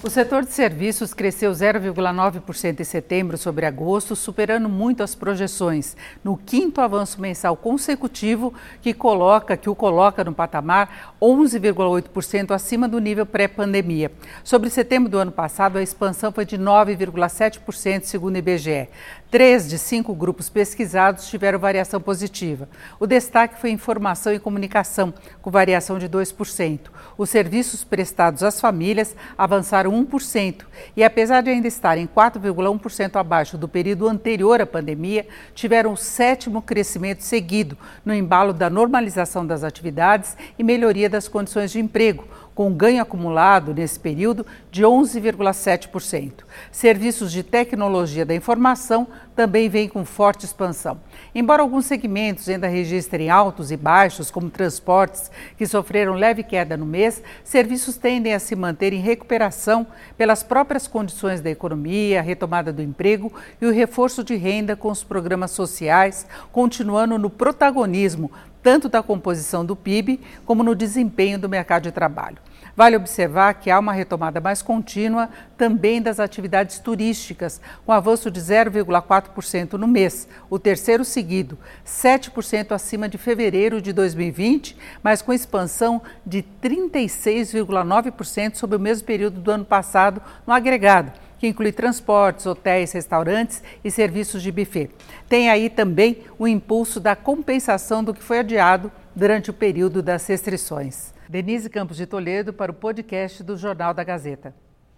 O setor de serviços cresceu 0,9% em setembro sobre agosto, superando muito as projeções, no quinto avanço mensal consecutivo que coloca que o coloca no patamar 11,8% acima do nível pré-pandemia. Sobre setembro do ano passado, a expansão foi de 9,7%, segundo o IBGE. Três de cinco grupos pesquisados tiveram variação positiva. O destaque foi informação e comunicação, com variação de 2%. Os serviços prestados às famílias avançaram 1%. E apesar de ainda estarem 4,1% abaixo do período anterior à pandemia, tiveram o sétimo crescimento seguido no embalo da normalização das atividades e melhoria das condições de emprego, com ganho acumulado nesse período de 11,7%. Serviços de tecnologia da informação também vêm com forte expansão. Embora alguns segmentos ainda registrem altos e baixos, como transportes, que sofreram leve queda no mês, serviços tendem a se manter em recuperação pelas próprias condições da economia, a retomada do emprego e o reforço de renda com os programas sociais, continuando no protagonismo tanto da composição do PIB como no desempenho do mercado de trabalho. Vale observar que há uma retomada mais contínua também das atividades turísticas, com avanço de 0,4% no mês, o terceiro seguido, 7% acima de fevereiro de 2020, mas com expansão de 36,9% sobre o mesmo período do ano passado no agregado que inclui transportes, hotéis, restaurantes e serviços de buffet. Tem aí também o impulso da compensação do que foi adiado durante o período das restrições. Denise Campos de Toledo para o podcast do Jornal da Gazeta.